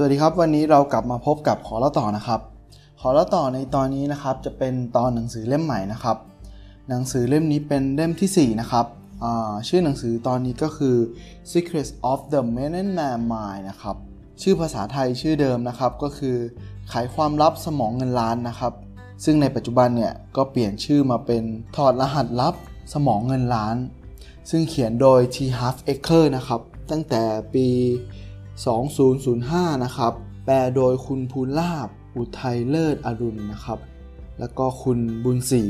สวัสดีครับ วันนี้เรากลับมาพบกับขอเล่าต่อนะครับ ขอเล่าต่อในตอนนี้นะครับ จะเป็นตอนหนังสือเล่มใหม่นะครับ หนังสือเล่มนี้เป็นเล่มที่ 4 นะครับชื่อหนังสือตอนนี้ก็คือ Secrets of the Millionaire Mind นะครับชื่อภาษาไทยชื่อเดิมนะครับก็คือไขความลับสมองเงินล้านนะครับ ซึ่งในปัจจุบันเนี่ยก็เปลี่ยนชื่อมาเป็นถอดรหัสลับสมองเงินล้าน ซึ่งเขียนโดย T. Half Acre นะครับตั้งแต่ปี 2005 นะครับ แปลโดยคุณภูลาบอุทัยเลิศอรุณนะครับ แล้วก็คุณบุญศรี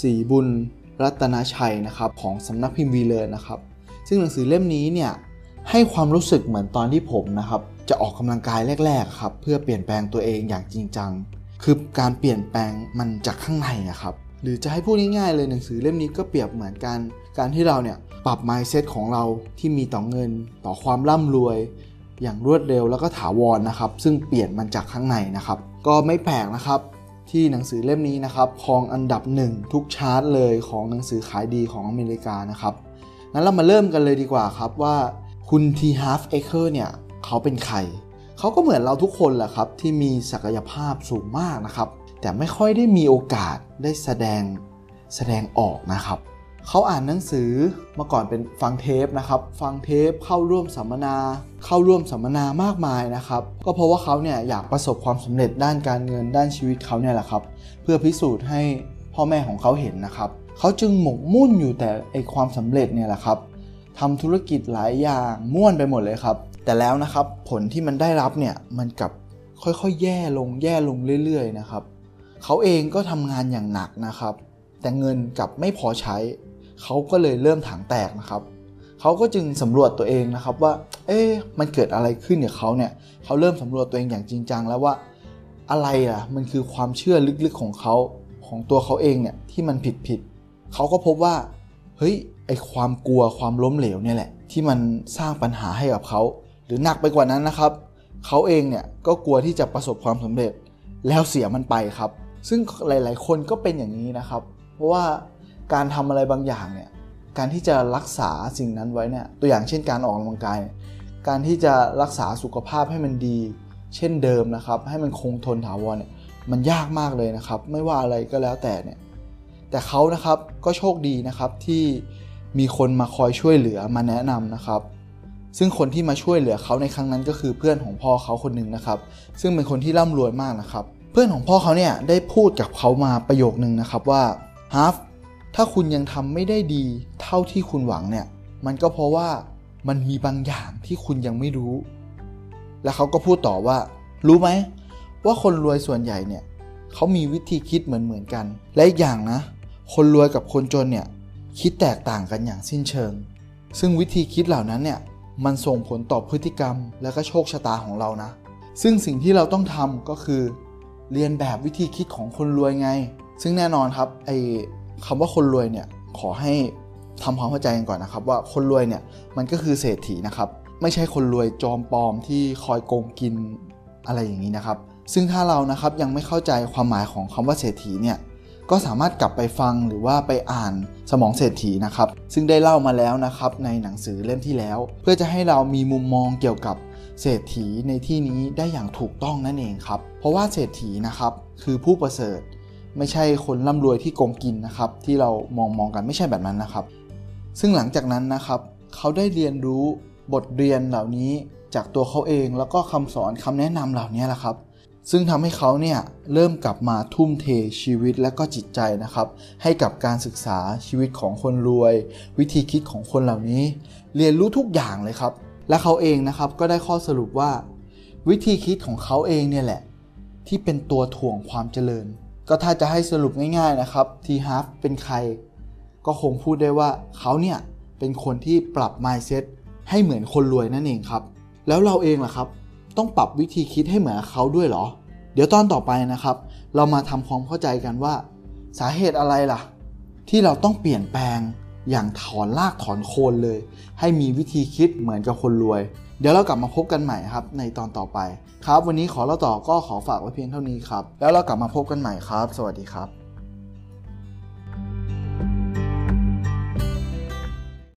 ศรีบุญรัตนาชัยนะครับของสำนักพิมพ์วีเลอร์นะครับ ซึ่งหนังสือเล่มนี้เนี่ยให้ความรู้สึกเหมือนตอนที่ผมนะครับ จะออกกำลังกายแรกๆครับเพื่อเปลี่ยนแปลงตัวเองอย่างจริงจัง คือการเปลี่ยนแปลงมันจากข้างในอะครับ หรือจะให้พูดง่ายๆเลยหนังสือเล่มนี้ก็เปรียบเหมือนกัน การที่เราเนี่ยปรับ mindset ของเราที่มีต่อเงิน ต่อความร่ำรวย อย่างรวดเร็วแล้วก็ถาวรนนะครับ ซึ่งเปลี่ยนมันจากข้างในนะครับ ก็ไม่แปลกนะครับที่หนังสือเล่มนี้นะครับครองอันดับหนึ่งทุกชาร์ตเลยของหนังสือขายดีของอเมริกานะครับงั้นเรามาเริ่มกันเลยดีกว่าครับว่าคุณ T. Harv Eker เนี่ยเขาเป็นใครเขาก็เหมือนเราทุกคนแหละครับที่มีศักยภาพสูงมากนะครับ แต่ไม่ค่อยได้มีโอกาสได้แสดงแสดงออกนะครับ เขาอ่านหนังสือเมื่อก่อนเป็นฟังเทปนะครับ ฟังเทปเข้าร่วมสัมมนา เข้าร่วมสัมมนามากมายนะครับ ก็เพราะว่าเขาเนี่ยอยากประสบความสำเร็จด้านการเงินด้านชีวิตเขาเนี่ยแหละครับ เพื่อพิสูจน์ให้พ่อแม่ของเขาเห็นนะครับ เขาจึงหมกมุ่นอยู่แต่ไอความสำเร็จเนี่ยแหละครับทำธุรกิจหลายอย่างม่วนไปหมดเลยครับ แต่แล้วนะครับผลที่มันได้รับเนี่ยมันกับค่อยๆ แย่ลงแย่ลงเรื่อย ๆ นะครับ เขาเองก็ทำงานอย่างหนักนะครับ แต่เงินกับไม่พอใช้ เขาก็เลยเริ่มถังแตกนะครับเขาก็จึงสำรวจตัวเองนะครับว่า เอ๊ะมันเกิดอะไรขึ้นกับเขาเนี่ยเขาเริ่มสำรวจตัวเองอย่างจริงจังแล้วว่าอะไรอะมันคือความเชื่อลึกๆของเขาของตัวเขาเองเนี่ยที่มันผิดผิดเขาก็พบว่าเฮ้ยไอความกลัวความล้มเหลวเนี่ยแหละ ที่มันสร้างปัญหาให้กับเขา หรือหนักไปกว่านั้นนะครับเขาเองเนี่ยก็กลัวที่จะประสบความสำเร็จแล้วเสียมันไปครับ ซึ่งหลาย ๆ คนก็เป็นอย่างนี้นะครับ เพราะว่า การทำอะไรบางอย่างเนี่ยการที่จะรักษาสิ่งนั้นไว้เนี่ยตัวอย่างเช่นการออกกำลังกาย การที่จะรักษาสุขภาพให้มันดี เช่นเดิมนะครับ ให้มันคงทนถาวรเนี่ยมันยากมากเลยนะครับ ไม่ว่าอะไรก็แล้วแต่เนี่ยแต่เขานะครับก็โชคดีนะครับที่มีคนมาคอยช่วยเหลือมาแนะนำนะครับ ซึ่งคนที่มาช่วยเหลือเขาในครั้งนั้นก็คือเพื่อนของพ่อเขาคนหนึ่งนะครับ ซึ่งเป็นคนที่ร่ำรวยมากนะครับ เพื่อนของพ่อเขาเนี่ยได้พูดกับเขามาประโยคนึงนะครับว่าฮาร์ฟ ถ้าคุณยังทำไม่ได้ดีเท่าที่คุณหวังเนี่ย มันก็เพราะว่ามันมีบางอย่างที่คุณยังไม่รู้ แล้วเขาก็พูดต่อว่า รู้ไหม ว่าคนรวยส่วนใหญ่เนี่ยเขามีวิธีคิดเหมือนเหมือนกัน และอีกอย่างนะ คนรวยกับคนจนเนี่ยคิดแตกต่างกันอย่างสิ้นเชิง ซึ่งวิธีคิดเหล่านั้นเนี่ยมันส่งผลต่อพฤติกรรม และก็โชคชะตาของเรานะ ซึ่งสิ่งที่เราต้องทำก็คือ เรียนแบบวิธีคิดของคนรวยไง ซึ่งแน่นอนครับไอ คำว่าคนรวยเนี่ยขอให้ทำความเข้าใจกันก่อนนะครับ ว่าคนรวยเนี่ยมันก็คือเศรษฐีนะครับ ไม่ใช่คนรวยจอมปลอมที่คอยโกงกินอะไรอย่างนี้นะครับ ซึ่งถ้าเรานะครับยังไม่เข้าใจความหมายของคำว่าเศรษฐีเนี่ยก็สามารถกลับไปฟังหรือว่าไปอ่านสมองเศรษฐีนะครับ ซึ่งได้เล่ามาแล้วนะครับในหนังสือเล่มที่แล้ว เพื่อจะให้เรามีมุมมองเกี่ยวกับเศรษฐีในที่นี้ได้อย่างถูกต้องนั่นเองครับ เพราะว่าเศรษฐีนะครับคือผู้ประเสริฐ ไม่ใช่คนร่ำรวยที่โกงกินนะครับ ที่เรามองมองกันไม่ใช่แบบนั้นนะครับ ซึ่งหลังจากนั้นนะครับ เขาได้เรียนรู้บทเรียนเหล่านี้จากตัวเขาเองแล้วก็คำสอนคำแนะนำเหล่านี้แหละครับ ซึ่งทำให้เขาเนี่ยเริ่มกลับมาทุ่มเทชีวิตและก็จิตใจนะครับ ให้กับการศึกษาชีวิตของคนรวย วิธีคิดของคนเหล่านี้ เรียนรู้ทุกอย่างเลยครับ และเขาเองนะครับก็ได้ข้อสรุปว่า วิธีคิดของเขาเองเนี่ยแหละ ที่เป็นตัวถ่วงความเจริญ ก็ถ้าจะให้สรุปง่ายๆนะครับทีฮาร์ฟเป็นใคร ก็คงพูดได้ว่าเขาเนี่ยเป็นคนที่ปรับ mindset ให้เหมือนคนรวยนั่นเองครับ แล้วเราเองล่ะครับ ต้องปรับวิธีคิดให้เหมือนเขาด้วยเหรอ เดี๋ยวตอนต่อไปนะครับ เรามาทำความเข้าใจกันว่า สาเหตุอะไรล่ะ ที่เราต้องเปลี่ยนแปลง อย่างถอนรากถอนโคนเลย ให้มีวิธีคิดเหมือนกับคนรวย เดี๋ยวเรากลับมาพบกันใหม่ครับในตอนต่อไป ครับ วันนี้ขอเราต่อก็ขอฝากไว้เพียงเท่านี้ครับ แล้วเรากลับมาพบกันใหม่ครับ สวัสดีครับ